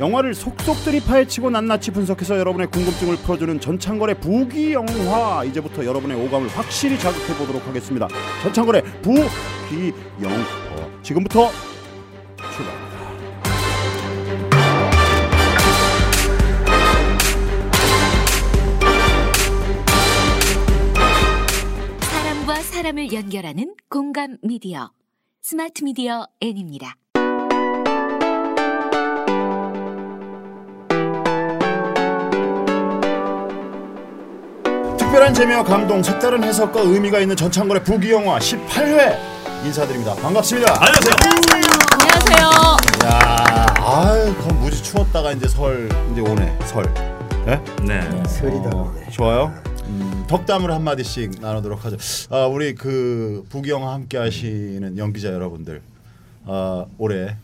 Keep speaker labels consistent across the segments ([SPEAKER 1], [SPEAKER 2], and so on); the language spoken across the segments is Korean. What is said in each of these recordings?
[SPEAKER 1] 영화를 속속들이 파헤치고 낱낱이 분석해서 여러분의 궁금증을 풀어주는 전창걸의 부기 영화 이제부터 여러분의 오감을 확실히 자극해 보도록 하겠습니다. 전창걸의 부기 영화 지금부터 출발합니다.
[SPEAKER 2] 사람과 사람을 연결하는 공감 미디어 스마트 미디어 N입니다.
[SPEAKER 1] 특별한 재미와 감동, 색다른 해석과 의미가 있는 전창걸의 부기 영화 18회 인사드립니다. 반갑습니다.
[SPEAKER 3] 안녕하세요.
[SPEAKER 2] 안녕하세요.
[SPEAKER 1] 야, 아유, 그럼 무지 추웠다가 이제 설 이제 오네. 설. 네?
[SPEAKER 3] 네.
[SPEAKER 4] 설이다.
[SPEAKER 1] 어, 좋아요. 음, 덕담을 한 마디씩 나누도록 하죠. 아, 우리 그 부기 영화 함께 하시는 연기자 여러분들. 아, 올해 어,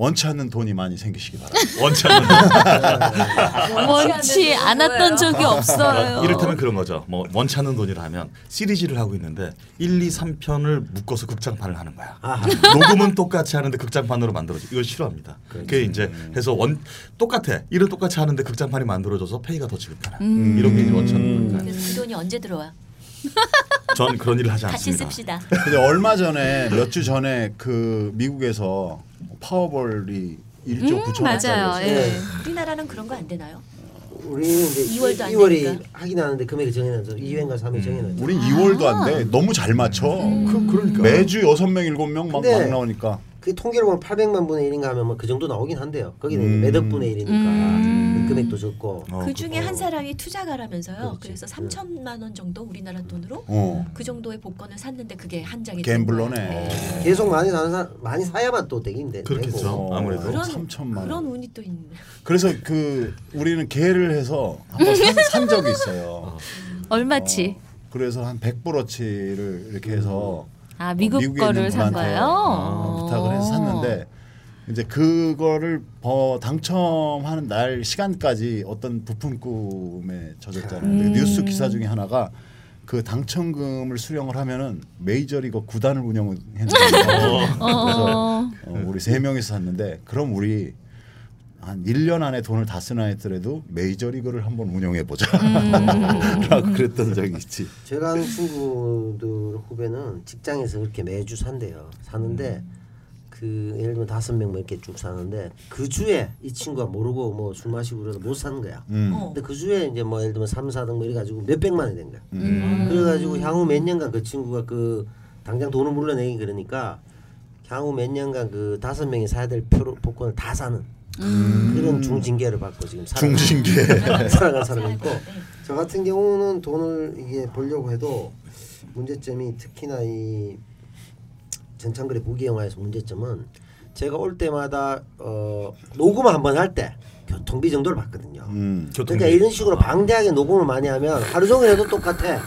[SPEAKER 1] 원치 않는 돈이 많이 생기시기 바랍니다.
[SPEAKER 3] 원치 않는
[SPEAKER 2] 원치 않았던 적이 없어요.
[SPEAKER 3] 이를테면 그런 거죠. 뭐 원치 않는 돈이라 하면 시리즈를 하고 있는데 1, 2, 3편을 묶어서 극장판을 하는 거야.
[SPEAKER 4] 아하.
[SPEAKER 3] 녹음은 똑같이 하는데 극장판으로 만들어져. 이걸 싫어합니다. 그게 이제 해서 원 똑같아. 일은 똑같이 하는데 극장판이 만들어져서 페이가 더 지급하는
[SPEAKER 2] 음.
[SPEAKER 3] 이런 게 이제 원치 않는.
[SPEAKER 5] 그 돈이 언제 들어와?
[SPEAKER 3] 전 그런 일을 하지
[SPEAKER 5] 같이
[SPEAKER 3] 않습니다.
[SPEAKER 5] 씁시다.
[SPEAKER 1] 근데 얼마 전에 몇 주 전에 그 미국에서 파워볼이 1조 9천원짜리
[SPEAKER 2] 맞아요. 예.
[SPEAKER 5] 우리나라는 그런 거 안 되나요?
[SPEAKER 4] 우리는 이제
[SPEAKER 5] 2월도 안
[SPEAKER 4] 2월이
[SPEAKER 5] 되니까.
[SPEAKER 4] 하긴 하는데 금액이 정해놨어. 2회인가 3회 정해놨어.
[SPEAKER 1] 우린 2월도 안 돼. 너무 잘 맞춰. 그, 그러니까 매주 6명 7명 막,
[SPEAKER 4] 근데
[SPEAKER 1] 막 나오니까.
[SPEAKER 4] 그 통계로 보면 800만 분의 1인가 하면 뭐그 정도 나오긴 한대요. 거기는
[SPEAKER 1] 음.
[SPEAKER 4] 매덕 분의 1이니까 금액도 적고.
[SPEAKER 3] 어,
[SPEAKER 5] 그 중에
[SPEAKER 4] 어.
[SPEAKER 5] 한 사람이 투자가라면서요.
[SPEAKER 4] 그렇지.
[SPEAKER 5] 그래서 3천만 원 정도 우리나라 돈으로
[SPEAKER 1] 어.
[SPEAKER 5] 그 정도의 복권을 샀는데 그게 한 장이 된
[SPEAKER 1] 갬블러네.
[SPEAKER 5] 거야.
[SPEAKER 4] 계속 많이 사는 사람 많이 사야만 또 되긴데.
[SPEAKER 3] 그렇겠죠.
[SPEAKER 4] 되고.
[SPEAKER 3] 아무래도.
[SPEAKER 5] 그런
[SPEAKER 1] 3천만 원.
[SPEAKER 5] 그런 운이 또 있네.
[SPEAKER 1] 그래서 그 우리는 계를 해서 한번 산, 산 적이 있어요.
[SPEAKER 2] 얼마치?
[SPEAKER 1] 어, 그래서 한 100브로치를 이렇게 해서
[SPEAKER 2] 아
[SPEAKER 1] 어,
[SPEAKER 2] 미국
[SPEAKER 1] 미국에
[SPEAKER 2] 거를 산 거예요?
[SPEAKER 1] 어, 부탁을 해서 샀는데 이제 그거를 어, 당첨하는 날 시간까지 어떤 부품 꿈에 젖었잖아요.
[SPEAKER 2] 음.
[SPEAKER 1] 뉴스 기사 중에 하나가 그 당첨금을 수령을 하면은 메이저리그 구단을 운영했는데 그래서
[SPEAKER 2] 어.
[SPEAKER 1] 어, 우리 세 명이서 샀는데 그럼 우리 한 1년 안에 돈을 다 쓰나 했더라도 메이저리그를 한번 운영해 보자. 라고 그랬던 적이 있지.
[SPEAKER 4] 제가 아는 친구들 후배는 직장에서 그렇게 매주 산대요. 사는데 그 예를 들면 다섯 명 뭐 이렇게 쭉 사는데 그 주에 이 친구가 모르고 뭐 술 마시고 그래도 못 사는 거야.
[SPEAKER 1] 음.
[SPEAKER 5] 어.
[SPEAKER 4] 근데 그 주에 이제 뭐 예를 들면 3, 4등 뭐 이래 가지고 몇 백만이 된 거야. 그래 가지고 향후 몇 년간 그 친구가 그 당장 돈을 물러내기 그러니까 향후 몇 년간 그 다섯 명이 사야 될 표로 복권을 다 사는 그런 중징계를 받고 지금
[SPEAKER 1] 중징계.
[SPEAKER 4] 살아가는 사람이 있고 저 같은 경우는 돈을 이게 벌려고 해도 문제점이 특히나 이 전창글의 부기 영화에서 문제점은 제가 올 때마다 어 녹음 한번 할 때 교통비 정도를 받거든요.
[SPEAKER 1] 음.
[SPEAKER 4] 그러니까 이런 식으로 방대하게 녹음을 많이 하면 하루 종일 해도 똑같아.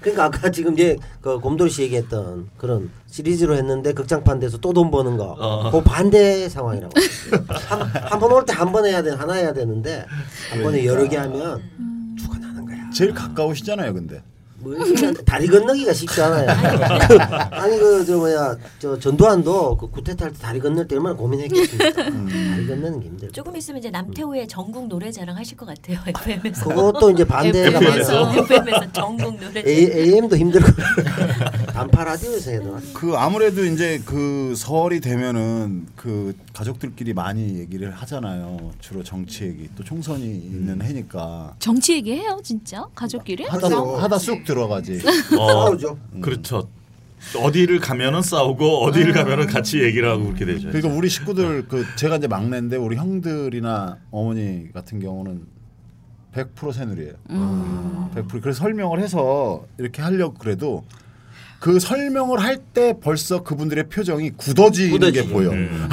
[SPEAKER 4] 그러니까 아까 지금 이제 그 곰돌이 씨 얘기했던 그런 시리즈로 했는데 극장판 돼서 또 돈 버는 거,
[SPEAKER 3] 어.
[SPEAKER 4] 그 반대 상황이라고. 한번 올 때 한 번 해야 돼, 하나 해야 되는데 한 번에 여러 개 하면 죽어 나는 거야.
[SPEAKER 1] 제일 가까우시잖아요, 근데.
[SPEAKER 4] 뭐 다리 건너기가 쉽지 않아요. 그, 아니 그 저 뭐야 저 전두환도 그 구태타 할때 다리 건널 때 얼마나 고민했겠습니까. 다리 건너는 게 힘들고.
[SPEAKER 5] 조금 있으면 이제 남태우의 전국 노래자랑 하실 것 같아요. FM에서.
[SPEAKER 4] 그것도 이제 반대가 많아서
[SPEAKER 5] FM에서 전국 노래자랑.
[SPEAKER 4] AM도 힘들고 단파 라디오에서 해도
[SPEAKER 1] 그 아무래도 이제 그 설이 되면은 그 가족들끼리 많이 얘기를 하잖아요. 주로 정치 얘기. 또 총선이 있는 해니까
[SPEAKER 2] 정치 얘기 해요 진짜 가족끼리?
[SPEAKER 1] 하다 하다 쑥 들어가지.
[SPEAKER 3] 어,
[SPEAKER 4] 싸우죠.
[SPEAKER 3] 그렇죠. 어디를 가면은 싸우고 어디를 가면은 같이 얘기를 하고 그렇게 되죠.
[SPEAKER 1] 그러니까 우리 식구들 그 제가 이제 막내인데 우리 형들이나 어머니 같은 경우는 100% 새누리예요. 100% 그래서 설명을 해서 이렇게 하려고 그래도 그 설명을 할 때 벌써 그분들의 표정이 굳어지는 게
[SPEAKER 4] 굳어지죠.
[SPEAKER 1] 보여.
[SPEAKER 3] 음.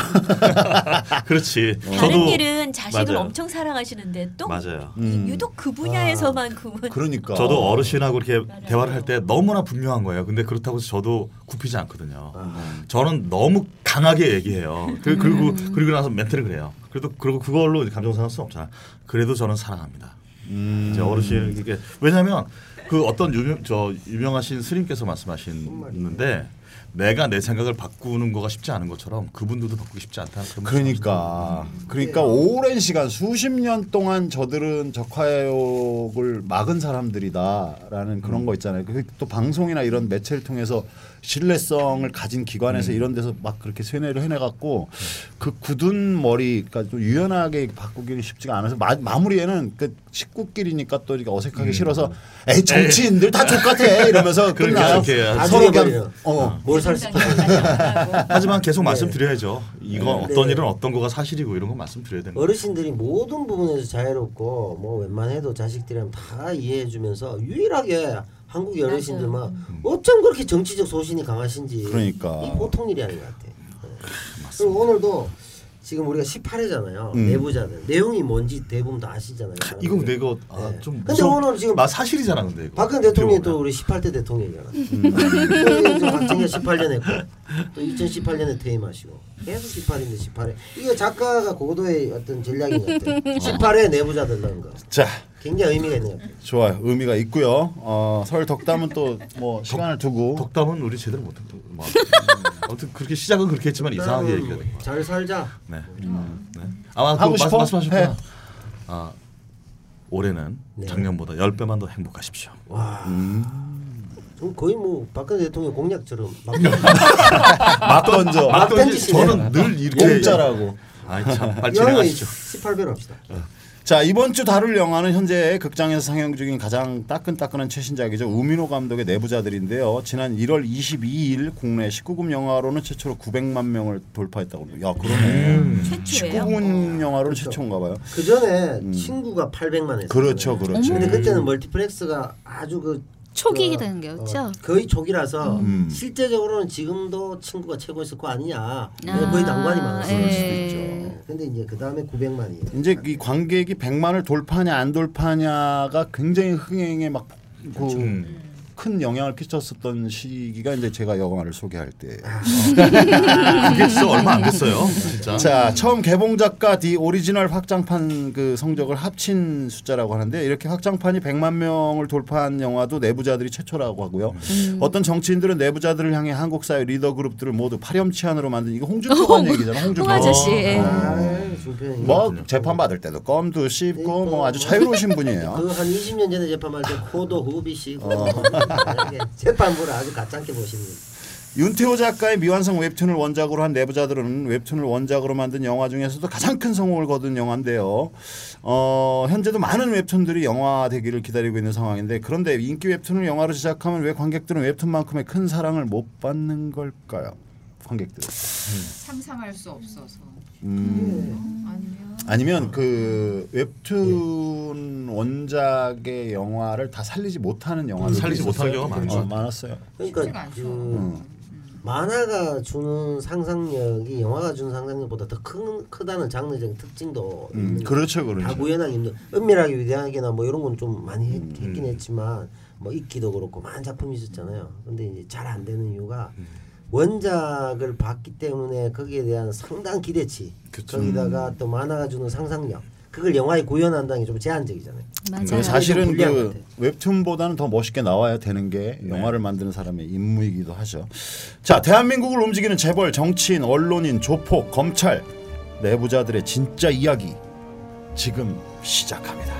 [SPEAKER 3] 그렇지.
[SPEAKER 5] 다른
[SPEAKER 3] 저도
[SPEAKER 5] 일은 자식을
[SPEAKER 3] 맞아요.
[SPEAKER 5] 엄청 사랑하시는데 또
[SPEAKER 3] 맞아요.
[SPEAKER 1] 음.
[SPEAKER 5] 유독 그 분야에서만큼은
[SPEAKER 1] 그러니까
[SPEAKER 3] 저도 어르신하고 이렇게
[SPEAKER 5] 맞아요.
[SPEAKER 3] 대화를 할 때 너무나 분명한 거예요. 근데 그렇다고 해서 저도 굽히지 않거든요.
[SPEAKER 4] 아.
[SPEAKER 3] 저는 너무 강하게 얘기해요. 그, 그리고 그리고 나서 멘트를 그래요. 그래도 그리고 그걸로 감정 상할 수 없잖아. 그래도 저는 사랑합니다.
[SPEAKER 1] 음.
[SPEAKER 3] 이제 어르신 이게 왜냐하면 그 어떤 유명 저 유명하신 스님께서 말씀하시는데 내가 내 생각을 바꾸는 거가 쉽지 않은 것처럼 그분들도 바꾸기 쉽지 않다는 그런
[SPEAKER 1] 그러니까. 그러니까 오랜 시간 수십 년 동안 저들은 적화욕을 막은 사람들이다라는 그런 거 있잖아요. 그또 방송이나 이런 매체를 통해서 신뢰성을 가진 기관에서 이런 데서 막 그렇게 세뇌를 해내갖고 그 굳은 머리 그러니까 좀 유연하게 바꾸기는 쉽지가 않아서 마, 마무리에는 그 식구끼리니까 또 이렇게 어색하기 싫어서 에이 정치인들 다 족같아! 이러면서
[SPEAKER 3] 그렇게
[SPEAKER 1] 끝나요.
[SPEAKER 3] 해야지.
[SPEAKER 1] 서로 그냥
[SPEAKER 4] 나중에
[SPEAKER 1] 어.
[SPEAKER 4] 뭘 살 수
[SPEAKER 3] 하지만 계속 말씀드려야죠. 이거
[SPEAKER 4] 네.
[SPEAKER 3] 어떤 일은 어떤 거가 사실이고 이런 거 말씀드려야 되는 거예요.
[SPEAKER 4] 어르신들이 모든 부분에서 자유롭고 뭐 웬만해도 자식들이랑 다 이해해주면서 유일하게 한국의 어르신들만 어쩜 그렇게 정치적 소신이 강하신지
[SPEAKER 1] 그러니까.
[SPEAKER 4] 이 보통 일이 아닌 것 같아. 네. 그리고 오늘도 지금 우리가 18회잖아요.
[SPEAKER 1] 음.
[SPEAKER 4] 내부자들 내용이 뭔지 대부분 다 아시잖아요.
[SPEAKER 3] 이거 이거 아,
[SPEAKER 4] 네.
[SPEAKER 3] 좀
[SPEAKER 4] 근데 오늘 지금
[SPEAKER 3] 마 사실이잖아 근데 이거.
[SPEAKER 4] 박근혜 대통령이 또 우리 18대 대통령이잖아.
[SPEAKER 1] 음.
[SPEAKER 4] 박정희가 18년 했고 또 2018년에 퇴임하시고 계속 18인데 18회. 이거 작가가 고도의 어떤 전략인 것 같아. 18회 내부자들 넣은 거.
[SPEAKER 1] 자
[SPEAKER 4] 굉장히 의미가 있는 것 같아.
[SPEAKER 1] 좋아요. 의미가 있고요. 어, 설 덕담은 또 뭐 시간을 두고
[SPEAKER 3] 덕담은 우리 제대로 못했. 뭐, 아무튼 그렇게 시작은 그렇게 했지만 이상하게 얘기가 된 거예요.
[SPEAKER 4] 잘 살자.
[SPEAKER 3] 네. 네. 아마
[SPEAKER 1] 하고
[SPEAKER 3] 그
[SPEAKER 1] 싶어?
[SPEAKER 3] 말씀, 말씀하셨구나.
[SPEAKER 1] 해.
[SPEAKER 3] 아 올해는
[SPEAKER 4] 네.
[SPEAKER 3] 작년보다 10배만 더 행복하십시오.
[SPEAKER 4] 와.
[SPEAKER 1] 음.
[SPEAKER 4] 좀 거의 뭐 박근혜 대통령 공약처럼 막
[SPEAKER 1] 막 던져.
[SPEAKER 4] 막 던지시네.
[SPEAKER 3] 저는 늘 이렇게
[SPEAKER 1] 공짜라고.
[SPEAKER 3] 아이 참 빨리 진행하시죠.
[SPEAKER 4] 18배로 합시다.
[SPEAKER 1] 자 이번 주 다룰 영화는 현재 극장에서 상영 중인 가장 따끈따끈한 최신작이죠. 우민호 감독의 내부자들인데요. 지난 1월 22일 국내 19금 영화로는 최초로 900만 명을 돌파했다고 합니다. 야 그러네.
[SPEAKER 5] 최초예요.
[SPEAKER 1] 19금 영화로는 최초인가 봐요.
[SPEAKER 4] 그 전에 친구가 800만 했어요.
[SPEAKER 1] 음. 그렇죠, 그렇죠.
[SPEAKER 4] 근데 그때는 멀티플렉스가 아주 그
[SPEAKER 2] 초기
[SPEAKER 4] 그,
[SPEAKER 2] 단계였죠.
[SPEAKER 4] 어, 거의 초기라서
[SPEAKER 1] 음.
[SPEAKER 4] 실제적으로는 지금도 친구가 최고였을 거 아니냐.
[SPEAKER 2] 아,
[SPEAKER 4] 거의 난관이 많았을
[SPEAKER 2] 예.
[SPEAKER 4] 수도 있죠. 근데 이제 그 다음에 900만이에요.
[SPEAKER 1] 이제 이 관객이 100만을 돌파하냐 안 돌파하냐가 굉장히 흥행에 막
[SPEAKER 3] 음.
[SPEAKER 1] 큰 영향을 끼쳤었던 시기가 이제 제가 영화를 소개할 때.
[SPEAKER 3] 그게 진짜 얼마 안 됐어요. 진짜.
[SPEAKER 1] 자 처음 개봉작과 The Original 확장판 그 성적을 합친 숫자라고 하는데 이렇게 확장판이 100만 명을 돌파한 영화도 내부자들이 최초라고 하고요. 어떤 정치인들은 내부자들을 향해 한국 사회 리더 그룹들을 모두 파렴치한으로 만든 이거 홍준표 관 얘기잖아. 홍준표.
[SPEAKER 2] 홍 아저씨. 예.
[SPEAKER 4] 아, 중편이.
[SPEAKER 1] 뭐 재판 받을 때도 껌도 씹고 뭐 아주 자유로우신 분이에요.
[SPEAKER 4] 그 한 20년 전에 재판할 때 코도 후비시고
[SPEAKER 1] 어.
[SPEAKER 4] 이렇게 재판부를 아주 가짜게 보시는
[SPEAKER 1] 윤태호 작가의 미완성 웹툰을 원작으로 한 내부자들은 웹툰을 원작으로 만든 영화 중에서도 가장 큰 성공을 거둔 영화인데요. 어, 현재도 많은 웹툰들이 영화 되기를 기다리고 있는 상황인데 그런데 인기 웹툰을 영화로 제작하면 왜 관객들은 웹툰만큼의 큰 사랑을 못 받는 걸까요? 관객들은.
[SPEAKER 6] 상상할 수 없어서
[SPEAKER 1] 음,
[SPEAKER 6] 아니면
[SPEAKER 1] 아니면 그 웹툰 원작의 영화를 다 살리지 못하는 영화들
[SPEAKER 3] 살리지 못하는 경우가 많죠.
[SPEAKER 1] 어, 많았어요.
[SPEAKER 4] 그러니까. 그 만화가 주는 상상력이 영화가 주는 상상력보다 더 큰 크다는 장르적 특징도
[SPEAKER 1] 음,
[SPEAKER 4] 있는
[SPEAKER 1] 그렇죠,
[SPEAKER 4] 다
[SPEAKER 1] 그렇죠.
[SPEAKER 4] 구현하기 힘든 은밀하게 위대하게나 뭐 이런 건 좀 많이 했,
[SPEAKER 1] 음.
[SPEAKER 4] 긴 했지만 뭐 있기도 그렇고 많은 작품이 있었잖아요. 근데 이제 잘 안 되는 이유가
[SPEAKER 1] 음.
[SPEAKER 4] 원작을 봤기 때문에 거기에 대한 상당 기대치
[SPEAKER 3] 그쵸.
[SPEAKER 4] 거기다가 또 만화가 주는 상상력 그걸 영화에 구현한다는 게 좀 제한적이잖아요.
[SPEAKER 2] 맞아요.
[SPEAKER 1] 그 사실은 그. 웹툰보다는 더 멋있게 나와야 되는 게 영화를 만드는 사람의 임무이기도 하죠. 자, 대한민국을 움직이는 재벌, 정치인, 언론인, 조폭, 검찰 내부자들의 진짜 이야기 지금 시작합니다.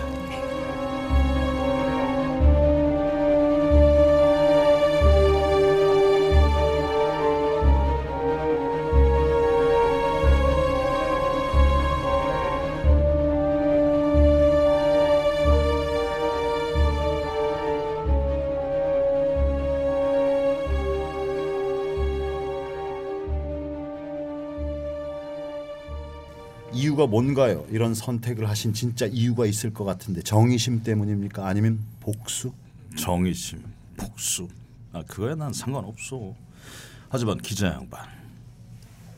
[SPEAKER 1] 이유가 뭔가요? 이런 선택을 하신 진짜 이유가 있을 것 같은데 정의심 때문입니까? 아니면 복수?
[SPEAKER 7] 정의심, 복수. 아 그거야 난 상관없어. 하지만 기자 양반,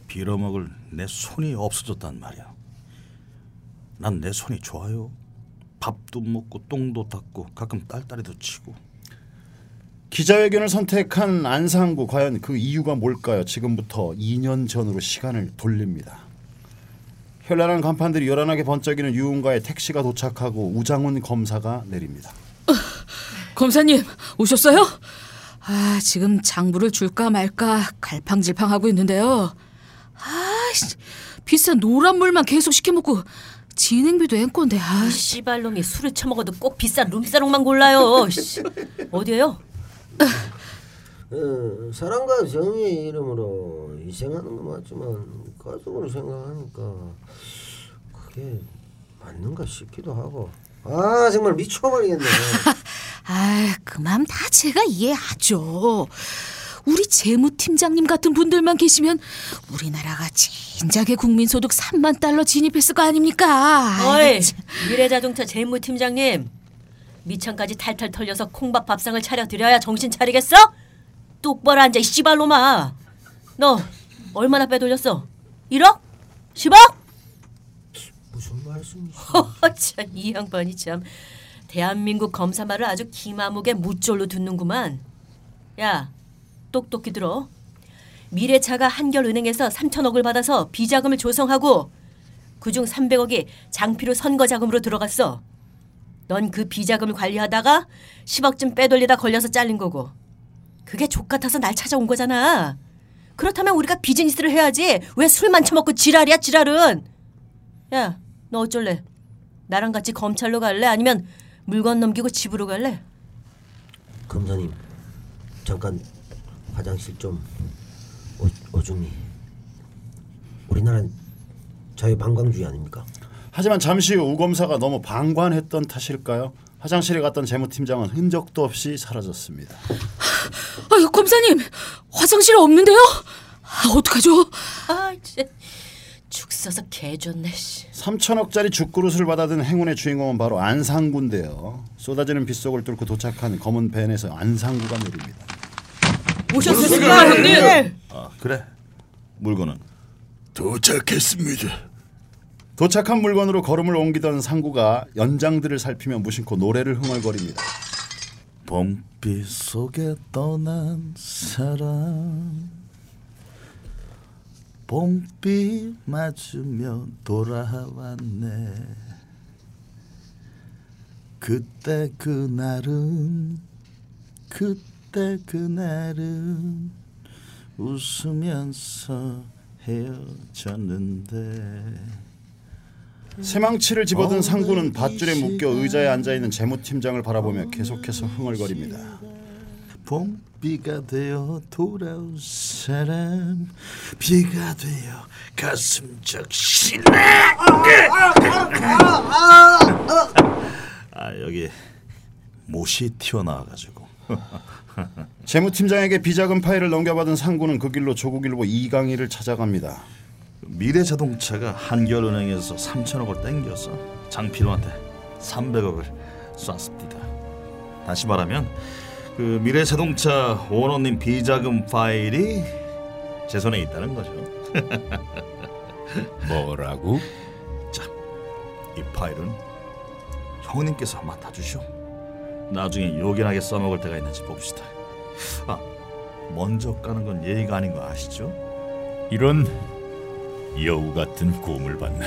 [SPEAKER 7] 빌어먹을 내 손이 없어졌단 말이야. 난 내 손이 좋아요. 밥도 먹고 똥도 닦고 가끔 딸딸이도 치고.
[SPEAKER 1] 기자회견을 선택한 안상구 과연 그 이유가 뭘까요? 지금부터 2년 전으로 시간을 돌립니다. 현란한 간판들이 요란하게 번쩍이는 유흥가에 택시가 도착하고 우장훈 검사가 내립니다.
[SPEAKER 8] 검사님 오셨어요? 아 지금 장부를 줄까 말까 갈팡질팡하고 있는데요. 아 씨, 비싼 노란 물만 계속 시켜 먹고 진행비도 앵건데
[SPEAKER 5] 아이 씨발놈이 술을 처먹어도 꼭 비싼 룸사롱만 골라요. 씨. 어디에요?
[SPEAKER 4] 어, 사랑과 정의의 이름으로 희생하는 건 맞지만 가족으로 생각하니까 그게 맞는가 싶기도 하고 아 정말 미쳐버리겠네
[SPEAKER 8] 아, 그 마음 다 제가 이해하죠. 우리 재무팀장님 같은 분들만 계시면 우리나라가 진작에 국민소득 3만 달러 진입했을 거 아닙니까?
[SPEAKER 5] 어이. 미래자동차 재무팀장님 미천까지 탈탈 털려서 콩밥 밥상을 차려드려야 정신 차리겠어? 똑바로 앉아 이 씨발놈아 너 얼마나 빼돌렸어? 1억? 10억?
[SPEAKER 4] 무슨 말씀이시죠?
[SPEAKER 5] 참이 양반이 참 대한민국 검사 말을 아주 기마목에 무쫄로 듣는구만 야 똑똑히 들어 미래차가 한결은행에서 3천억을 받아서 비자금을 조성하고 그중 300억이 장피로 선거 자금으로 들어갔어. 넌 그 비자금을 관리하다가 10억쯤 빼돌리다 걸려서 잘린 거고. 그게 족 같아서 날 찾아온 거잖아. 그렇다면 우리가 비즈니스를 해야지. 왜 술만 처먹고 지랄이야 지랄은. 야, 너 어쩔래? 나랑 같이 검찰로 갈래? 아니면 물건 넘기고 집으로 갈래?
[SPEAKER 4] 검사님 잠깐 화장실 좀 오, 오중이 우리나라는 자유방광주의 아닙니까?
[SPEAKER 1] 하지만 잠시 후 우검사가 너무 방관했던 탓일까요? 화장실에 갔던 재무팀장은 흔적도 없이 사라졌습니다.
[SPEAKER 8] 아유, 검사님 화장실 없는데요? 아, 어떡하죠?
[SPEAKER 5] 아, 진짜 죽 써서 개 좋네. 씨.
[SPEAKER 1] 3천억짜리 죽그릇을 받아든 행운의 주인공은 바로 안상구인데요. 쏟아지는 빗속을 뚫고 도착한 검은 벤에서 안상구가 내립니다.
[SPEAKER 5] 오셨습니까, 형님?
[SPEAKER 3] 아 그래 물건은
[SPEAKER 1] 도착했습니다. 도착한 물건으로 걸음을 옮기던 상구가 연장들을 살피며 무심코 노래를 흥얼거립니다.
[SPEAKER 3] 봄빛 속에 떠난 사람. 봄빛 맞으며 돌아왔네. 그때 그날은 그때 그날은 웃으면서 헤어졌는데
[SPEAKER 1] 새망치를 집어든 상구는 밧줄에 묶여 의자에 앉아 있는 재무팀장을 바라보며 계속해서 흥얼거립니다.
[SPEAKER 3] 봄비가 되어 돌아올 사람 비가 되어 가슴 적시네 아 여기 못이 튀어나와가지고
[SPEAKER 1] 재무팀장에게 비자금 파일을 넘겨받은 상구는 그 길로 조국일보 이강희를 찾아갑니다.
[SPEAKER 3] 미래자동차가 한겨은행에서 3천억을 땡겨서 장필호한테 300억을 쐈습니다. 다시 말하면 그 미래자동차 오너님 비자금 파일이 제 손에 있다는 거죠.
[SPEAKER 9] 뭐라고?
[SPEAKER 3] 자, 이 파일은 형님께서 맡아주시오. 나중에 요긴하게 써먹을 때가 있는지 봅시다. 아, 먼저 까는 건 예의가 아닌 거 아시죠?
[SPEAKER 9] 이런 여우 같은 꿈을 봤나?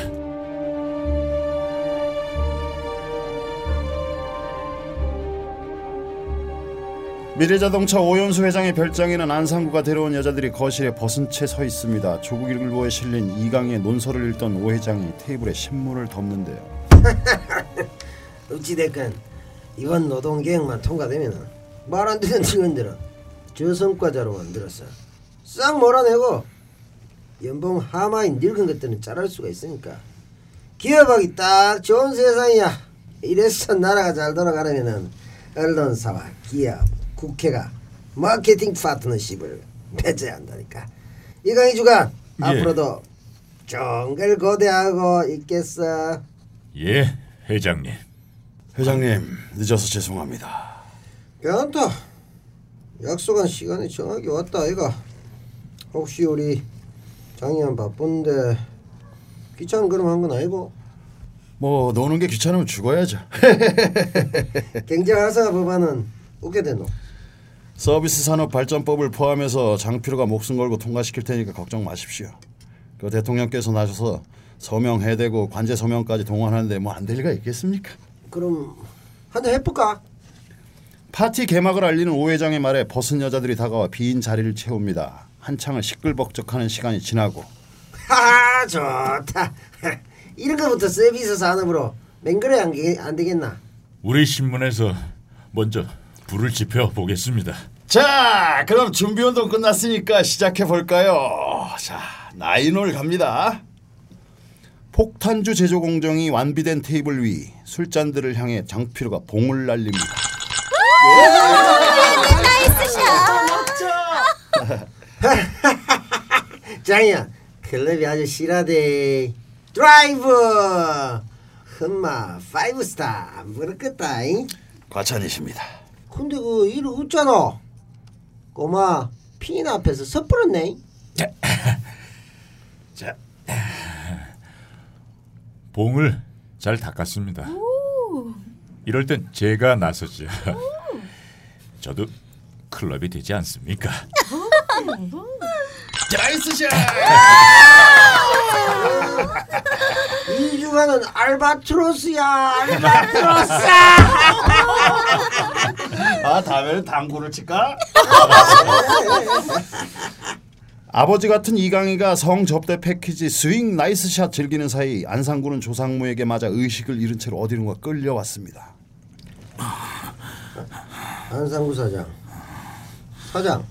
[SPEAKER 1] 미래자동차 오연수 회장의 별장에는 안상구가 데려온 여자들이 거실에 벗은 채 서 있습니다. 조국일보에 실린 이강희의 논설을 읽던 오 회장이 테이블에 신문을 덮는데요.
[SPEAKER 4] 어찌됐건 이번 노동계획만 통과되면 말 안 되는 직원들은 저성과자로 만들었어 싹 몰아내고 연봉 하마인 늙은 것들은 잘할 수가 있으니까 기업하기 딱 좋은 세상이야 이래서 나라가 잘 돌아가려면은 언론사와 기업, 국회가 마케팅 파트너십을 맺어야 한다니까 이강희 주간
[SPEAKER 9] 예.
[SPEAKER 4] 앞으로도 정글 거대하고 있겠어
[SPEAKER 9] 예, 회장님.
[SPEAKER 1] 회장님 늦어서 죄송합니다.
[SPEAKER 4] 괜찮다. 약속한 시간에 정하게 왔다 아이가. 혹시 우리 장이한 바쁜데 귀찮은 그럼 한 건 아니고
[SPEAKER 1] 뭐 노는 게 귀찮으면 죽어야죠.
[SPEAKER 4] 경제활사 법안은 어떻게 되노?
[SPEAKER 1] 서비스 산업 발전법을 포함해서 장필호가 목숨 걸고 통과시킬 테니까 걱정 마십시오. 그 대통령께서 나셔서 서명 해대고 관제 서명까지 동원하는데 뭐 안 될 리가 있겠습니까?
[SPEAKER 4] 그럼 한잔 해볼까?
[SPEAKER 1] 파티 개막을 알리는 오 회장의 말에 벗은 여자들이 다가와 빈 자리를 채웁니다. 한창을 시끌벅적하는 시간이 지나고
[SPEAKER 4] 하하 좋다. 이런 거부터 서비스 산업으로 맹그래 안, 게- 안 되겠나?
[SPEAKER 9] 우리 신문에서 먼저 불을 지펴 보겠습니다.
[SPEAKER 1] 자, 그럼 준비 운동 끝났으니까 시작해 볼까요? 자, 나인홀 갑니다. 폭탄주 제조 공정이 완비된 테이블 위 술잔들을 향해 장피로가 봉을 날립니다.
[SPEAKER 4] 장이야 클럽이 아주 실하대. 드라이브. 흠마 파이브 스타 모르겠다. 잉?
[SPEAKER 1] 과찬이십니다.
[SPEAKER 4] 근데 그일 없잖아. 꼬마 피인 앞에서 섣불었네.
[SPEAKER 9] 자, 봉을 잘 닦았습니다. 이럴 땐 제가 나서죠. 저도 클럽이 되지 않습니까?
[SPEAKER 1] Nice shot!
[SPEAKER 4] 이 주간은 알바트로스야 알바트로스.
[SPEAKER 1] 아, 다음에는 당구를 칠까? 아버지 같은 이강희가 성 접대 패키지 스윙 nice shot 즐기는 사이 안상구는 조상무에게 맞아 의식을 잃은 채로 어디론가 끌려왔습니다.
[SPEAKER 4] 안상구 사장. 사장.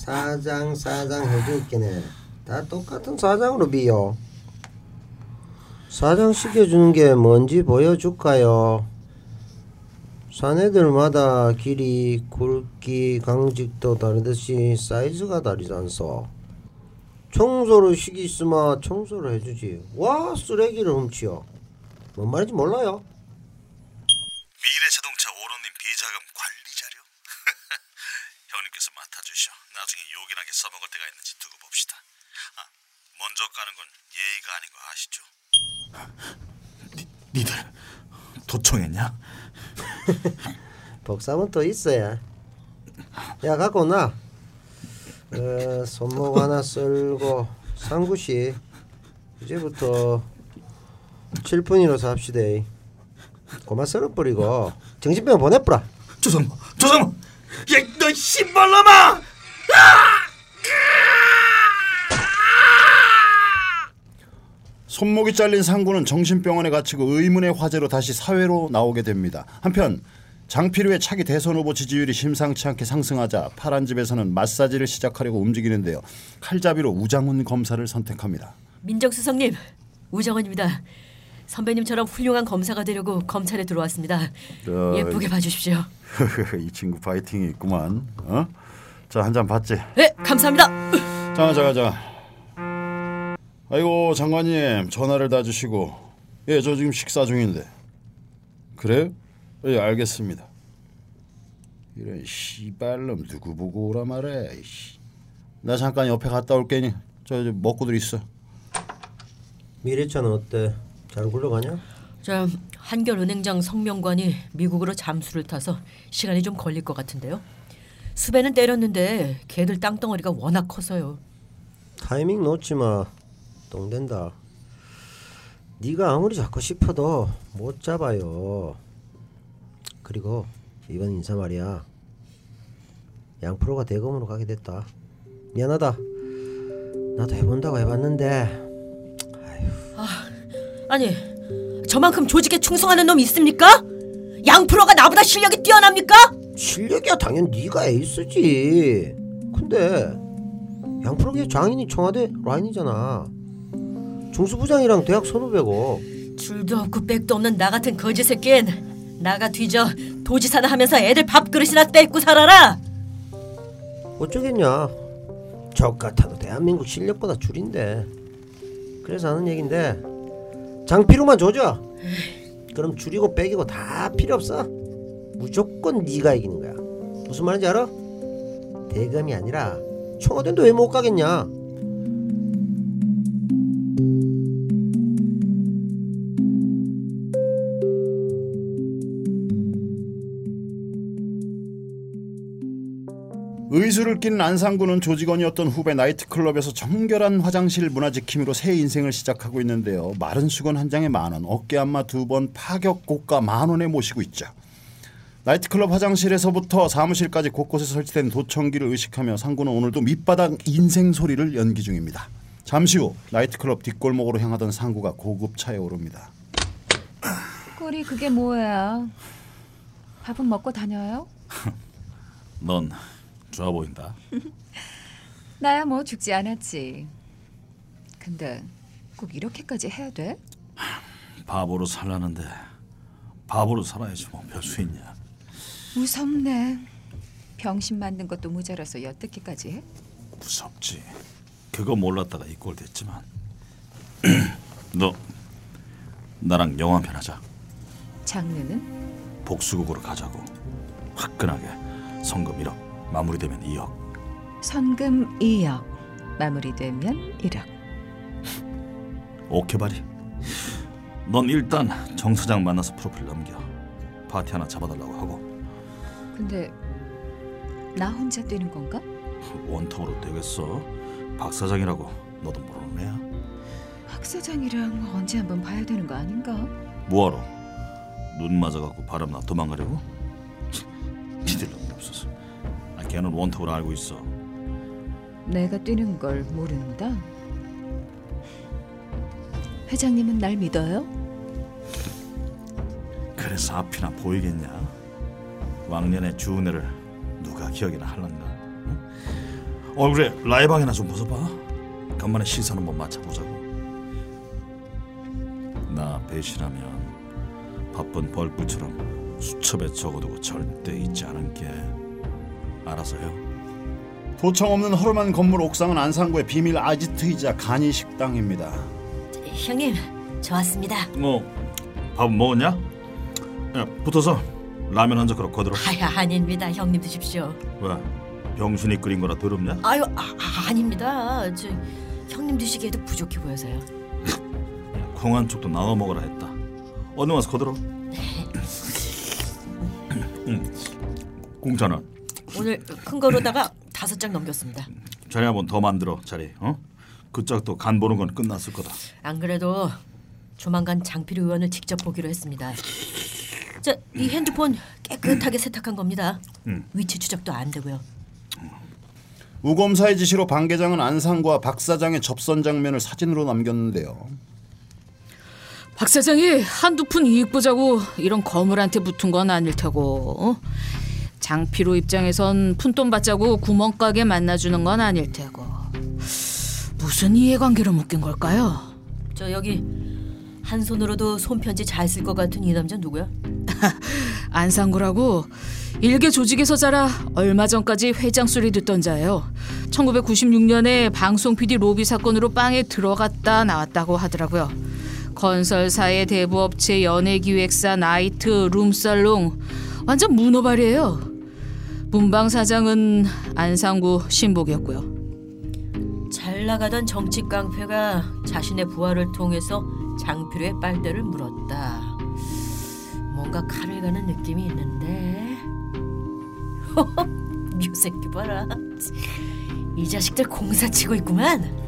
[SPEAKER 4] 사장 사장 해줄게네. 다 똑같은 사장으로 비요. 사장 시켜주는 게 뭔지 보여줄까요? 사내들마다 길이, 굵기, 강직도 다르듯이 사이즈가 다르잖소. 청소를 시키으면 청소를 해주지. 와 쓰레기를 훔치요. 뭔 말인지 몰라요?
[SPEAKER 7] 미래자동차 오로님 비자금 관리 자료? 형님께서 맡아주셔. 나중에 요긴하게 써먹을 때가 있는지 두고 봅시다. 아, 까는 건 예의가 아닌 거 아시죠? 니, 니들 도청했냐?
[SPEAKER 4] 복사은 또 있어야. 야 갖고 나. 어, 손목 하나 썰고 상구씨 이제부터 7분이로 삽시다. 고마 썰어버리고 정신병 보내뿌라.
[SPEAKER 3] 조상모, 조상모, 야너 신발놈아!
[SPEAKER 1] 손목이 잘린 상구는 정신병원에 갇히고 의문의 화제로 다시 사회로 나오게 됩니다. 한편 장필우의 차기 대선 후보 지지율이 심상치 않게 상승하자 파란 집에서는 마사지를 시작하려고 움직이는데요. 칼잡이로 우장훈 검사를 선택합니다.
[SPEAKER 5] 민정수석님, 우정원입니다. 선배님처럼 훌륭한 검사가 되려고 검찰에 들어왔습니다.
[SPEAKER 1] 어,
[SPEAKER 5] 예쁘게 봐주십시오.
[SPEAKER 1] 이 친구 파이팅이 있구만. 어? 자한 잔 받지.
[SPEAKER 5] 네, 감사합니다.
[SPEAKER 1] 자, 자, 자. 아이고 장관님 전화를 다 주시고 예 저 지금 식사 중인데 그래요? 예 알겠습니다. 이런 씨발놈 누구 보고 오라 말해. 나 잠깐 옆에 갔다 올게니 저, 저 먹고들 있어.
[SPEAKER 4] 미래차는 어때? 잘 굴러가냐?
[SPEAKER 5] 저 한결은행장 성명관이 미국으로 잠수를 타서 시간이 좀 걸릴 것 같은데요. 수배는 때렸는데 걔들 땅덩어리가 워낙 커서요.
[SPEAKER 4] 타이밍 놓지 마. 똥된다. 네가 아무리 잡고 싶어도 못 잡아요. 그리고 이번 인사 말이야. 양프로가 대검으로 가게 됐다. 미안하다. 나도 해본다고 해봤는데
[SPEAKER 5] 아니, 저만큼 조직에 충성하는 놈 있습니까? 양프로가 나보다 실력이 뛰어납니까?
[SPEAKER 4] 실력이야 당연 네가 에이스지. 근데 양프로의 장인이 청와대 라인이잖아. 중수부장이랑 대학 선후배고
[SPEAKER 5] 줄도 없고 백도 없는 나 같은 거지 새끼는 나가 뒤져 도지사나 하면서 애들 밥그릇이나 뺏고 살아라.
[SPEAKER 4] 어쩌겠냐. 적 같아도 대한민국 실력보다 줄인데. 그래서 하는 얘긴데 장피로만 조져. 그럼 줄이고 빼기고 다 필요 없어. 무조건 네가 이기는 거야. 무슨 말인지 알아? 대검이 아니라 청와대도 왜 못 가겠냐.
[SPEAKER 1] 의수를 낀 안상구는 조직원이었던 후배 나이트클럽에서 정결한 화장실 문화 지킴이로 새 인생을 시작하고 있는데요. 마른 수건 한 장에 만 원, 어깨 안마 두 번, 파격 고가 만 원에 모시고 있죠. 나이트클럽 화장실에서부터 사무실까지 곳곳에 설치된 도청기를 의식하며 상구는 오늘도 밑바닥 인생 소리를 연기 중입니다. 잠시 후 나이트클럽 뒷골목으로 향하던 상구가 고급차에 오릅니다.
[SPEAKER 6] 꼴이 그게 뭐야? 밥은 먹고 다녀요?
[SPEAKER 3] 넌 좋아 보인다.
[SPEAKER 6] 나야 뭐 죽지 않았지. 근데 꼭 이렇게까지 해야 돼?
[SPEAKER 3] 바보로 살라는데 바보로 살아야지 뭐 별수 있냐.
[SPEAKER 6] 무섭네. 병신 만든 것도 모자라서 엿듣기까지 해?
[SPEAKER 3] 무섭지. 그거 몰랐다가 이 꼴 됐지만 너 나랑 영화 편 하자.
[SPEAKER 6] 장르는?
[SPEAKER 3] 복수극으로 가자고. 화끈하게 성금 1억 마무리되면 2억.
[SPEAKER 6] 선금 2억. 마무리되면 1억.
[SPEAKER 3] 오케바리. 넌 일단 정 사장 만나서 프로필 넘겨. 파티 하나 잡아달라고 하고
[SPEAKER 6] 근데 나 혼자 뛰는 건가?
[SPEAKER 3] 원톱으로 되겠어. 박 사장이라고 너도 모르는 애야.
[SPEAKER 6] 박 사장이랑 언제 한번 봐야 되는 거 아닌가?
[SPEAKER 3] 뭐하러? 눈 맞아갖고 바람나 도망가려고? 니들 놈이 없어서. 아, 걔는 원톱으로 알고 있어.
[SPEAKER 6] 내가 뛰는 걸 모른다. 회장님은 날 믿어요?
[SPEAKER 3] 그래서 앞이나 보이겠냐? 왕년의 주은혜를 누가 기억이나 할란가? 응? 얼굴에 라이방이나 좀 벗어봐. 간만에 시선 한번 맞춰보자고. 나 배신하면 바쁜 벌꿀처럼 수첩에 적어두고 절대 잊지 않을게. 알아서 해요.
[SPEAKER 1] 도청 없는 허름한 건물 옥상은 안상구의 비밀 아지트이자 간이 식당입니다.
[SPEAKER 5] 형님, 저 왔습니다.
[SPEAKER 3] 뭐 밥은 먹었냐? 야, 붙어서 라면 한 젓가락 거들어.
[SPEAKER 5] 아야 아닙니다. 형님 드십시오.
[SPEAKER 3] 왜? 병신이 끓인 거라 더럽냐?
[SPEAKER 5] 아유 아, 아, 아닙니다. 저 형님 드시기에도 부족해 보여서요.
[SPEAKER 3] 콩한 쪽도 나눠 먹으라 했다. 어느 와서 거들어. 응. 공짜는
[SPEAKER 5] 오늘 큰 거로다가 다섯 장 넘겼습니다.
[SPEAKER 3] 자리 한번 더 만들어 자리. 어? 그 짝도 간 보는 건 끝났을 거다.
[SPEAKER 5] 안 그래도 조만간 장필우 의원을 직접 보기로 했습니다. 자, 이 핸드폰 깨끗하게 세탁한 겁니다. 위치 추적도 안 되고요.
[SPEAKER 1] 우검사의 지시로 방 계장은 안상과 박 사장의 접선 장면을 사진으로 남겼는데요.
[SPEAKER 8] 박 사장이 한두 푼 이익 보자고 이런 거물한테 붙은 건 아닐 테고 어? 장피로 입장에선 푼돈 받자고 구멍가게 만나주는 건 아닐 테고 무슨 이해관계로 묶인 걸까요?
[SPEAKER 5] 저 여기 한 손으로도 손편지 잘 쓸 것 같은 이 남자 누구야?
[SPEAKER 8] 안상구라고 일개 조직에서 자라 얼마 전까지 회장 소리 듣던 자예요. 1996년에 방송 PD 로비 사건으로 빵에 들어갔다 나왔다고 하더라고요. 건설사의 대부업체 연예기획사 나이트 룸살롱 완전 문어발이에요. 문방 사장은 안상구 신복이었고요.
[SPEAKER 5] 잘 나가던 정치 깡패가 자신의 부하를 통해서 장필우의 빨대를 물었다. 뭔가 칼을 가는 느낌이 있는데. 묘새끼 봐라. 이 자식들 공사 치고 있구만.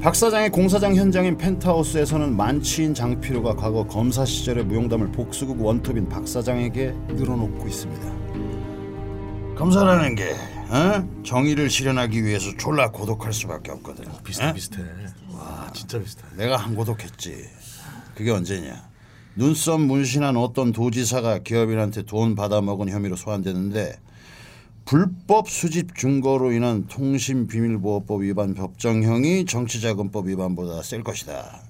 [SPEAKER 1] 박 사장의 공사장 현장인 펜트하우스에서는 만취인 장필우가 과거 검사 시절의 무용담을 복수국 원톱인 박 사장에게 늘어놓고 있습니다. 검사라는 게 어? 정의를 실현하기 위해서 졸라 고독할 수밖에 없거든.
[SPEAKER 10] 비슷해
[SPEAKER 1] 어?
[SPEAKER 10] 비슷해. 와 진짜 비슷해.
[SPEAKER 1] 내가 한 고독했지. 그게 언제냐? 눈썹 문신한 어떤 도지사가 기업인한테 돈 받아먹은 혐의로 소환됐는데 불법 수집 증거로 인한 통신비밀보호법 위반 법정형이 정치자금법 위반보다 셀 것이다.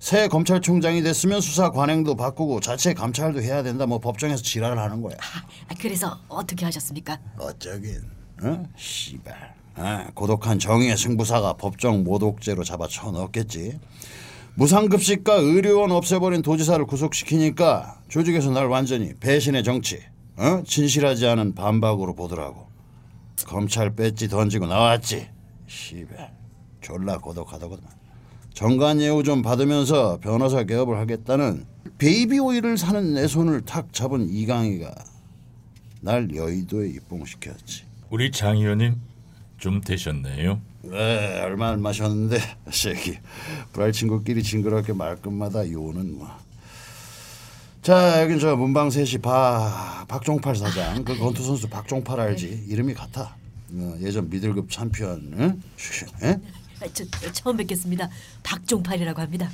[SPEAKER 1] 새 검찰총장이 됐으면 수사 관행도 바꾸고 자체 감찰도 해야 된다. 뭐 법정에서 지랄을 하는 거야.
[SPEAKER 5] 아, 그래서 어떻게 하셨습니까?
[SPEAKER 1] 어쩌긴, 어? 씨발. 아, 고독한 정의의 승부사가 법정 모독죄로 잡아 쳐넣었겠지. 무상급식과 의료원 없애버린 도지사를 구속시키니까 조직에서 날 완전히 배신의 정치, 어? 진실하지 않은 반박으로 보더라고. 검찰 배지 던지고 나왔지. 씨발, 졸라 고독하다거든. 정관 예우 좀 받으면서 변호사 개업을 하겠다는 베이비 오일을 사는 내 손을 탁 잡은 이강희가 날 여의도에 입봉시켰지.
[SPEAKER 9] 우리 장 의원님 좀 되셨네요.
[SPEAKER 1] 네, 얼마 안 마셨는데 새끼 불알 친구끼리 징그럽게 말끝마다 요는 뭐 자 여긴 저 문방 세시 바 박종팔 사장 그 권투 선수 박종팔 알지 이름이 같아 어, 예전 미들급 챔피언 응? 에?
[SPEAKER 5] 아, 저, 저 처음 뵙겠습니다. 박종팔이라고 합니다.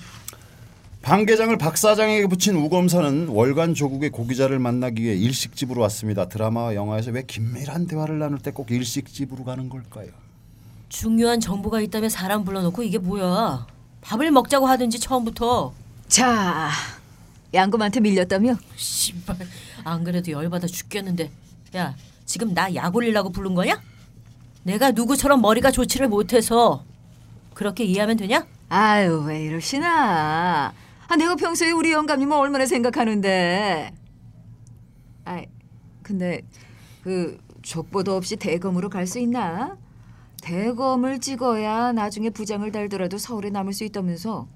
[SPEAKER 1] 방 계장을 박 사장에게 붙인 우검사는 월간 조국의 고기자를 만나기 위해 일식집으로 왔습니다 드라마와 영화에서 왜 긴밀한 대화를 나눌 때 꼭 일식집으로 가는 걸까요?
[SPEAKER 5] 중요한 정보가 있다면 사람 불러놓고 이게 뭐야? 밥을 먹자고 하든지 처음부터.
[SPEAKER 6] 자, 양금한테 밀렸다며?
[SPEAKER 5] 씨발 안 그래도 열받아 죽겠는데. 야 지금 나 약 올리려고 부른 거냐? 내가 누구처럼 머리가 좋지를 못해서 그렇게 이해하면 되냐?
[SPEAKER 6] 아유 왜 이러시나? 아 내가 평소에 우리 영감님을 얼마나 생각하는데. 아 근데 그 족보도 없이 대검으로 갈 수 있나? 대검을 찍어야 나중에 부장을 달더라도 서울에 남을 수 있다면서.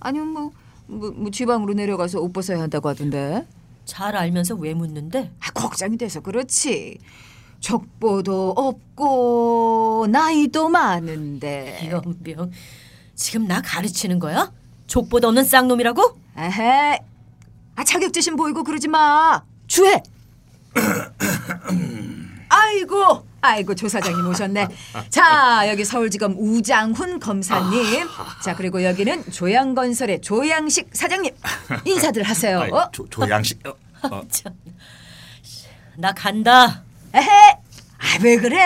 [SPEAKER 6] 아니면 뭐, 뭐, 뭐 지방으로 내려가서 옷 벗어야 한다고 하던데.
[SPEAKER 5] 잘 알면서 왜 묻는데?
[SPEAKER 6] 아, 걱정이 돼서 그렇지. 족보도 없고 나이도 많은데.
[SPEAKER 5] 연병 지금 나 가르치는 거야? 족보도 없는 쌍놈이라고?
[SPEAKER 6] 에헤. 아 자격지심 보이고 그러지 마. 주해. 아이고, 아이고 조사장님 오셨네. 자 여기 서울지검 우장훈 검사님. 자 그리고 여기는 조양건설의 조양식 사장님. 인사들 하세요.
[SPEAKER 3] 아이,
[SPEAKER 6] 어?
[SPEAKER 3] 조, 조양식 어, 어.
[SPEAKER 5] 참. 나 간다.
[SPEAKER 6] 에헤. 아왜 그래?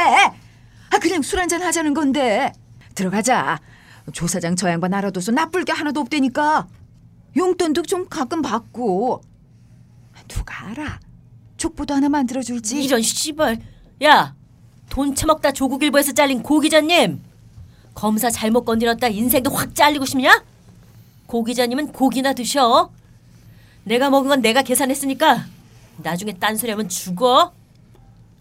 [SPEAKER 6] 아 그냥 술 한잔 하자는 건데. 들어가자. 조 사장 저 양반 알아둬서 나쁠 게 하나도 없다니까. 용돈도 좀 가끔 받고. 누가 알아? 족보도 하나 만들어 줄지.
[SPEAKER 5] 이런 씨발. 야, 돈 처먹다 조국일보에서 잘린 고 기자님. 검사 잘못 건드렸다 인생도 확 잘리고 싶냐? 고 기자님은 고기나 드셔. 내가 먹은 건 내가 계산했으니까 나중에 딴소리하면 죽어.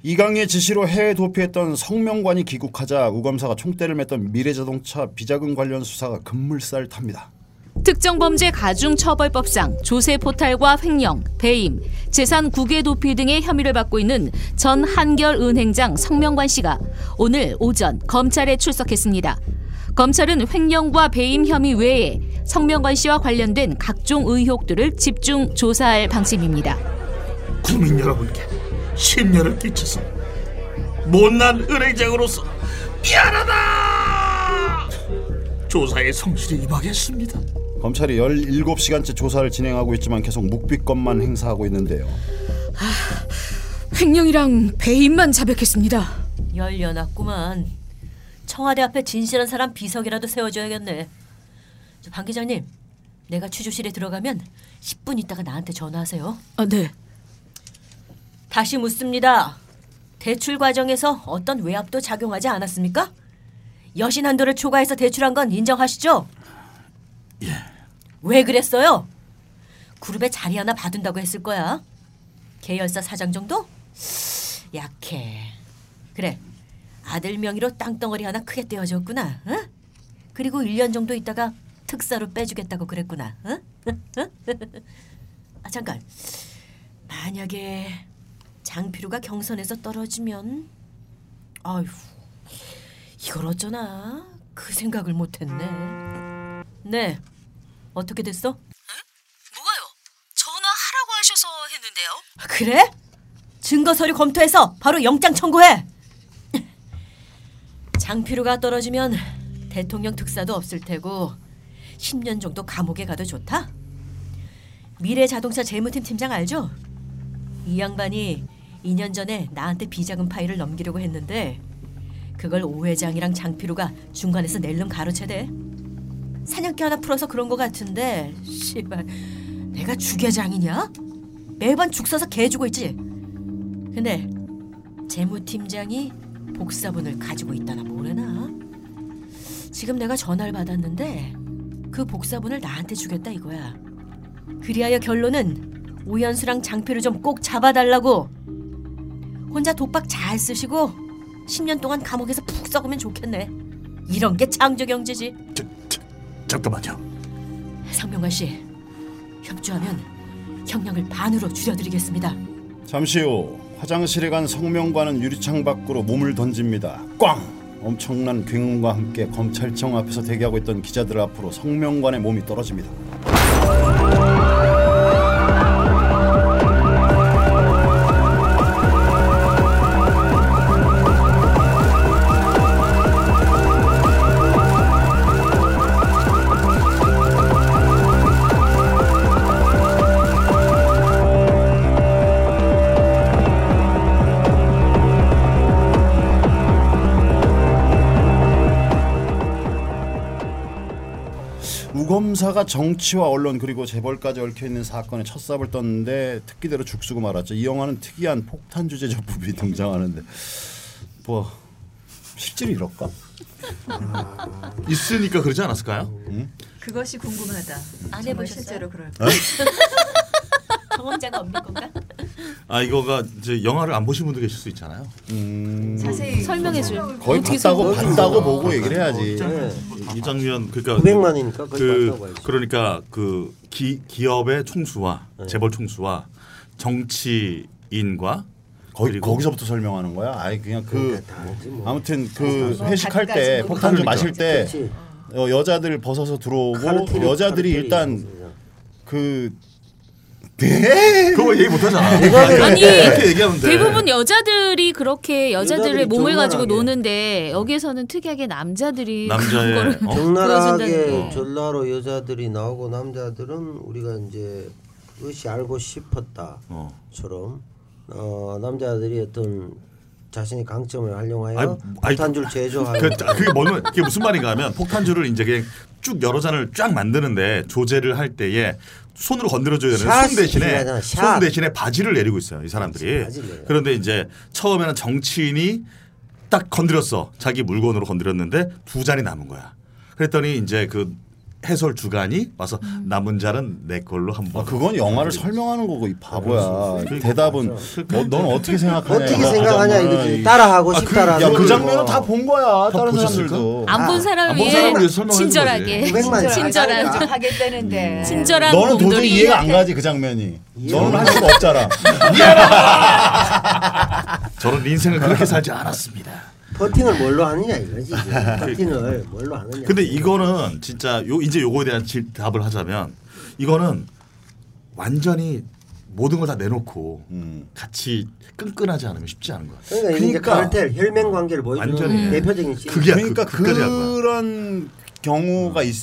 [SPEAKER 1] 이강의 지시로 해외 도피했던 성명관이 귀국하자 우검사가 총대를 맸던 미래자동차 비자금 관련 수사가 급물살 탑니다.
[SPEAKER 8] 특정범죄 가중처벌법상 조세 포탈과 횡령, 배임, 재산 국외 도피 등의 혐의를 받고 있는 전 한결은행장 성명관 씨가 오늘 오전 검찰에 출석했습니다. 검찰은 횡령과 배임 혐의 외에 성명관 씨와 관련된 각종 의혹들을 집중 조사할 방침입니다.
[SPEAKER 7] 국민 여러분께 심려를 끼쳐서 못난 은행장으로서 미안하다. 조사에 성실히 임하겠습니다.
[SPEAKER 1] 검찰이 17시간째 조사를 진행하고 있지만 계속 묵비권만 행사하고 있는데요.
[SPEAKER 8] 횡령이랑 배임만 자백했습니다.
[SPEAKER 5] 열려놨구만. 청와대 앞에 진실한 사람 비석이라도 세워줘야겠네. 저방 기자님, 내가 취조실에 들어가면 10분 있다가 나한테 전화하세요.
[SPEAKER 8] 아, 네.
[SPEAKER 5] 다시 묻습니다. 대출 과정에서 어떤 외압도 작용하지 않았습니까? 여신 한도를 초과해서 대출한 건 인정하시죠?
[SPEAKER 7] 예.
[SPEAKER 5] 왜 그랬어요? 그룹에 자리 하나 받은다고 했을 거야. 계열사 사장 정도? 약해. 그래. 아들 명의로 땅덩어리 하나 크게 떼어줬구나. 응? 그리고 1년 정도 있다가 특사로 빼주겠다고 그랬구나. 응? 아 잠깐. 만약에 장필우가 경선에서 떨어지면 아휴 이걸 어쩌나 그 생각을 못 했네. 네 어떻게 됐어?
[SPEAKER 8] 뭐가요? 전화하라고 하셔서 했는데요.
[SPEAKER 5] 아, 그래? 증거 서류 검토해서 바로 영장 청구해. 장필우가 떨어지면 대통령 특사도 없을 테고 10년 정도 감옥에 가도 좋다. 미래 자동차 재무팀 팀장 알죠? 이 양반이 2년 전에 나한테 비자금 파일을 넘기려고 했는데 그걸 오 회장이랑 장필우가 중간에서 낼름 가로채대. 사냥개 하나 풀어서 그런 거 같은데 씨발 내가 주계장이냐? 매번 죽 서서 개 주고 있지. 근데 재무팀장이 복사본을 가지고 있다나 뭐래나. 지금 내가 전화를 받았는데 그 복사본을 나한테 주겠다 이거야. 그리하여 결론은 오연수랑 장표를 좀 꼭 잡아달라고. 혼자 독박 잘 쓰시고 10년 동안 감옥에서 푹 썩으면 좋겠네. 이런 게 창조 경제지.
[SPEAKER 7] 저, 저, 잠깐만요.
[SPEAKER 5] 상명관 씨 협조하면 형량을 반으로 줄여드리겠습니다.
[SPEAKER 1] 잠시 후 화장실에 간 성명관은 유리창 밖으로 몸을 던집니다. 꽝! 엄청난 굉음과 함께 검찰청 앞에서 대기하고 있던 기자들 앞으로 성명관의 몸이 떨어집니다. 검사가 정치와 언론 그리고 재벌까지 얽혀 있는 사건에 첫 삽을 떴는데 특기대로 죽쓰고 말았죠. 이 영화는 특이한 폭탄 주제 접법이 등장하는데 뭐 실제로 이럴까?
[SPEAKER 3] 있으니까 그러지 않았을까요?
[SPEAKER 6] 그것이 궁금하다.
[SPEAKER 5] 안
[SPEAKER 6] 정말
[SPEAKER 5] 해보셨어요?
[SPEAKER 6] 실제로 그럴
[SPEAKER 5] 경험자가 없는 건가?
[SPEAKER 3] 아 이거가 이제 영화를 안 보신 분도 계실 수 있잖아요.
[SPEAKER 1] 음,
[SPEAKER 6] 자세히
[SPEAKER 2] 설명해 줘.
[SPEAKER 1] 거의 봤다고? 봤다고 보고 얘기를 해야지.
[SPEAKER 4] 네.
[SPEAKER 3] 이 장면 그러니까
[SPEAKER 4] 900만이니까 거의
[SPEAKER 3] 그. 그러니까 그 기, 기업의 총수와
[SPEAKER 4] 네.
[SPEAKER 3] 재벌 총수와 정치인과
[SPEAKER 1] 거기
[SPEAKER 3] 그리고
[SPEAKER 1] 거기서부터 설명하는 거야. 아니 그냥 그
[SPEAKER 4] 그러니까 뭐.
[SPEAKER 1] 아무튼
[SPEAKER 6] 그뭐
[SPEAKER 1] 회식할
[SPEAKER 6] 때뭐
[SPEAKER 1] 폭탄주
[SPEAKER 3] 그러니까.
[SPEAKER 1] 마실 때
[SPEAKER 4] 그렇지.
[SPEAKER 1] 어, 여자들 벗어서 들어오고 여자들이 일단. 그 네?
[SPEAKER 3] 그거 얘기 못하잖아.
[SPEAKER 2] 아니,
[SPEAKER 3] 이렇게 얘기하면 돼.
[SPEAKER 2] 대부분 여자들이 그렇게 여자들의
[SPEAKER 4] 여자들이
[SPEAKER 2] 몸을 가지고
[SPEAKER 4] 정갈하게.
[SPEAKER 2] 노는데 여기서는 특이하게 남자들이
[SPEAKER 3] 남자의
[SPEAKER 2] 그거를
[SPEAKER 3] 어?
[SPEAKER 4] 적나라하게
[SPEAKER 2] 보여준다는 거.
[SPEAKER 4] 전라로 여자들이 나오고 남자들은 우리가 이제 그것이 알고 싶었다처럼
[SPEAKER 3] 어.
[SPEAKER 4] 어, 남자들이 어떤 자신의 강점을 활용하여
[SPEAKER 3] 아니, 아니,
[SPEAKER 4] 폭탄주를 제조하는
[SPEAKER 3] 그, 그게 뭐는 그게 무슨 말인가 하면 폭탄주를 이제 그냥 쭉 여러 잔을 쫙 만드는데 조제를 할 때에 손으로 건드려줘야 되는 샷손 대신에
[SPEAKER 4] 시키잖아, 샷.
[SPEAKER 3] 손 대신에 바지를 내리고 있어요 이 사람들이. 그런데 이제 처음에는 정치인이 딱 건드렸어 자기 물건으로 건드렸는데 두 잔이 남은 거야. 그랬더니 이제 그 해설 주간이 와서 남은 잔은 내 걸로 한번.
[SPEAKER 1] 아, 그건 영화를 설명하는 거고 이 바보야. 대답은 어, 넌 어떻게 생각하냐?
[SPEAKER 4] 어떻게 생각하냐
[SPEAKER 1] 하잖아.
[SPEAKER 4] 이거지
[SPEAKER 1] 이-
[SPEAKER 4] 따라하고
[SPEAKER 3] 아, 그-
[SPEAKER 4] 싶다라는
[SPEAKER 1] 야, 그
[SPEAKER 4] 거고.
[SPEAKER 1] 장면은 다 본 거야. 다른? 사람들도.
[SPEAKER 2] 안 본 사람을
[SPEAKER 3] 안본 위해서 설명하는
[SPEAKER 2] 친절하게
[SPEAKER 3] 거지.
[SPEAKER 4] 백만
[SPEAKER 2] 친절한
[SPEAKER 4] 잘
[SPEAKER 6] 하겠다는데.
[SPEAKER 2] 친절한
[SPEAKER 1] 너는 도저히 이해가 안 가지 그 장면이. 너는 할 수가 없잖아.
[SPEAKER 3] 저는 인생을 그렇게 살지 않았습니다.
[SPEAKER 4] 퍼팅을 뭘로 하느냐 이거지. 퍼팅을 뭘로 하느냐.
[SPEAKER 3] 근데 이거는 진짜 요 이제 요거에 대한 질, 답을 하자면 이거는 완전히 모든 걸 다 내놓고
[SPEAKER 1] 음.
[SPEAKER 3] 같이 끈끈하지 않으면 쉽지 않은 거야.
[SPEAKER 4] 그러니까,
[SPEAKER 1] 그러니까
[SPEAKER 4] 카르텔 혈맹 관계를 보여주는
[SPEAKER 3] 완전히.
[SPEAKER 4] 대표적인 씬.
[SPEAKER 3] 그게
[SPEAKER 1] 그러니까
[SPEAKER 3] 그.
[SPEAKER 1] 그런 경우가 있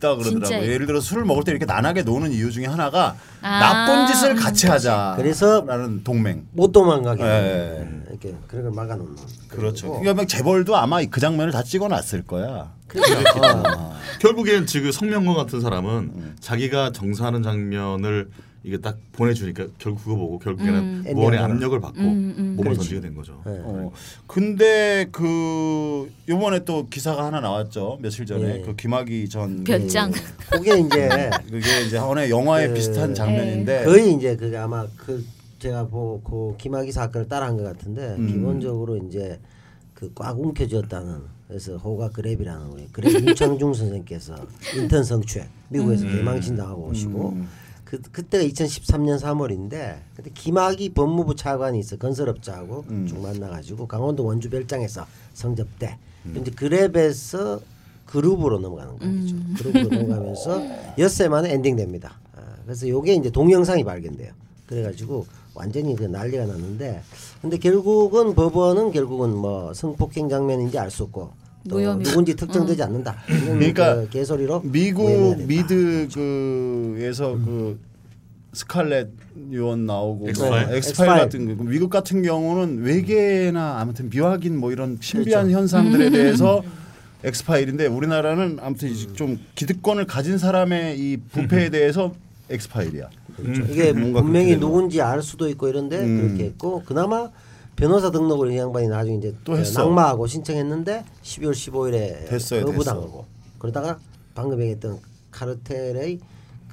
[SPEAKER 1] 다 그러더라고요. 예를 들어 술을 먹을 때 이렇게 난하게 노는 이유 중에 하나가
[SPEAKER 2] 아.
[SPEAKER 1] 나쁜 짓을 같이 하자.
[SPEAKER 4] 그래서
[SPEAKER 1] 라는 동맹.
[SPEAKER 4] 못 도망가게
[SPEAKER 1] 예.
[SPEAKER 4] 하는 이렇게 그런 걸 막아놓는.
[SPEAKER 1] 그렇죠. 그러니까 막 재벌도 아마 그 장면을 다 찍어놨을 거야.
[SPEAKER 4] 그러니까
[SPEAKER 3] 결국엔 지금 성명건 같은 사람은
[SPEAKER 1] 음.
[SPEAKER 3] 자기가 정사하는 장면을 이게 딱 보내주니까 결국 그거 보고 결국에는
[SPEAKER 2] 음.
[SPEAKER 3] 무언의 압력을 받고
[SPEAKER 2] 음, 음.
[SPEAKER 3] 몸을
[SPEAKER 4] 그렇지.
[SPEAKER 3] 던지게 된 거죠.
[SPEAKER 4] 예.
[SPEAKER 1] 어. 근데 그 요번에 또 기사가 하나 나왔죠. 며칠 전에
[SPEAKER 4] 예.
[SPEAKER 1] 그 김학의 전
[SPEAKER 2] 볕장.
[SPEAKER 4] 그게 이제
[SPEAKER 1] 그게 이제 하나의 영화에
[SPEAKER 4] 그-
[SPEAKER 1] 비슷한 장면인데
[SPEAKER 4] 거의 이제 그게 아마 그 제가 보고 김학의 사건을 따라한 것 같은데
[SPEAKER 1] 음.
[SPEAKER 4] 기본적으로 이제 그꽉 움켜쥐었다는 그래서 호가 그랩이라는 우리 그랩 윤창중 선생께서 인턴 성추행 미국에서 대망신 당하고 오시고
[SPEAKER 1] 음.
[SPEAKER 4] 그 그때가 2013년 3월인데 그때 김학의 법무부 차관이 있어 건설업자하고
[SPEAKER 1] 음.
[SPEAKER 4] 쭉 만나가지고 강원도 원주 별장에서 성접대
[SPEAKER 1] 음.
[SPEAKER 4] 이제 그랩에서 그룹으로 넘어가는 거죠. 그룹으로 넘어가면서 엿새 만에 엔딩됩니다. 아, 그래서 요게 이제 동영상이 발견돼요. 그래가지고 완전히 그 난리가 났는데 근데 결국은 법원은 결국은 뭐 성폭행 장면인지 알 수 없고 또
[SPEAKER 2] 무혐의.
[SPEAKER 4] 누군지 특정되지 않는다. 이런
[SPEAKER 1] 그러니까
[SPEAKER 4] 그 개소리로
[SPEAKER 1] 미국. 미드 그에서 그 스칼렛 요원 나오고 뭐
[SPEAKER 3] 엑스파일?
[SPEAKER 1] 엑스파일
[SPEAKER 4] 엑스파일.
[SPEAKER 1] 같은 거 미국 같은 경우는 외계나 아무튼 미확인 뭐 이런 신비한
[SPEAKER 4] 그렇죠.
[SPEAKER 1] 현상들에 대해서 엑스파일인데 우리나라는 아무튼 좀 기득권을 가진 사람의 이 부패에 대해서 엑스파일이야.
[SPEAKER 4] 그렇죠. 이게
[SPEAKER 1] 뭔가
[SPEAKER 4] 분명히 누군지 알 수도 있고 이런데
[SPEAKER 1] 음.
[SPEAKER 4] 그렇게 했고 그나마 변호사 등록을 이 양반이 나중에 이제
[SPEAKER 1] 또 했어.
[SPEAKER 4] 낙마하고 신청했는데 12월 15일에
[SPEAKER 1] 됐어요,
[SPEAKER 4] 거부당하고 그러다가 방금 얘기했던 카르텔의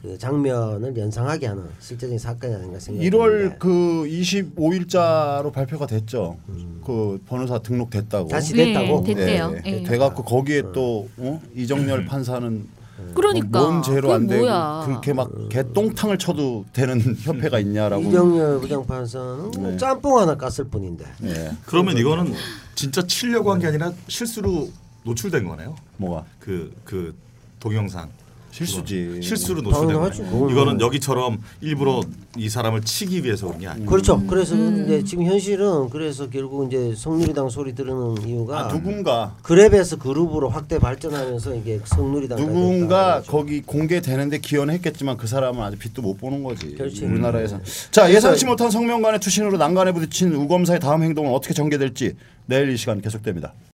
[SPEAKER 4] 그 장면을 연상하게 하는 실제적인 사건이 아닌가 생각이
[SPEAKER 1] 1월
[SPEAKER 4] 드는데
[SPEAKER 1] 그 25일자로 발표가 됐죠. 그 변호사 등록됐다고.
[SPEAKER 4] 다시
[SPEAKER 2] 네,
[SPEAKER 4] 됐다고
[SPEAKER 2] 됐대요.
[SPEAKER 1] 예,
[SPEAKER 2] 예.
[SPEAKER 1] 돼갖고 거기에 또 어? 이정열 판사는
[SPEAKER 2] 그러니까
[SPEAKER 1] 뭔 죄로 안 되고
[SPEAKER 2] 뭐야.
[SPEAKER 1] 그렇게 막 개똥탕을 쳐도 되는 협회가 있냐라고.
[SPEAKER 4] 이정열 부장판사는 뭐
[SPEAKER 1] 네.
[SPEAKER 4] 짬뽕 하나 깠을 뿐인데
[SPEAKER 1] 예.
[SPEAKER 3] 그러면 이거는 진짜 치려고 한 게 아니라 실수로 노출된 거네요.
[SPEAKER 1] 뭐가
[SPEAKER 3] 그 그 동영상
[SPEAKER 1] 실수지.
[SPEAKER 3] 실수로 노출된
[SPEAKER 4] 당연하지.
[SPEAKER 3] 거예요. 이거는
[SPEAKER 4] 뭐.
[SPEAKER 3] 여기처럼 일부러 이 사람을 치기 위해서 그런 게 아니고
[SPEAKER 4] 그렇죠.
[SPEAKER 1] 음.
[SPEAKER 4] 그래서 근데 지금 현실은 그래서 결국 이제 성누리당 소리 들으는 이유가
[SPEAKER 1] 아, 누군가
[SPEAKER 4] 그랩에서 그룹으로 확대 발전하면서 이게 성누리당
[SPEAKER 1] 누군가 거기 공개되는데 기여했겠지만 그 사람은 아직 빛도 못 보는 거지.
[SPEAKER 4] 그렇지.
[SPEAKER 1] 우리나라에서. 자 예상치 못한 성명간의 투신으로 난간에 부딪힌 우검사의 다음 행동은 어떻게 전개될지 내일 이 시간 계속됩니다.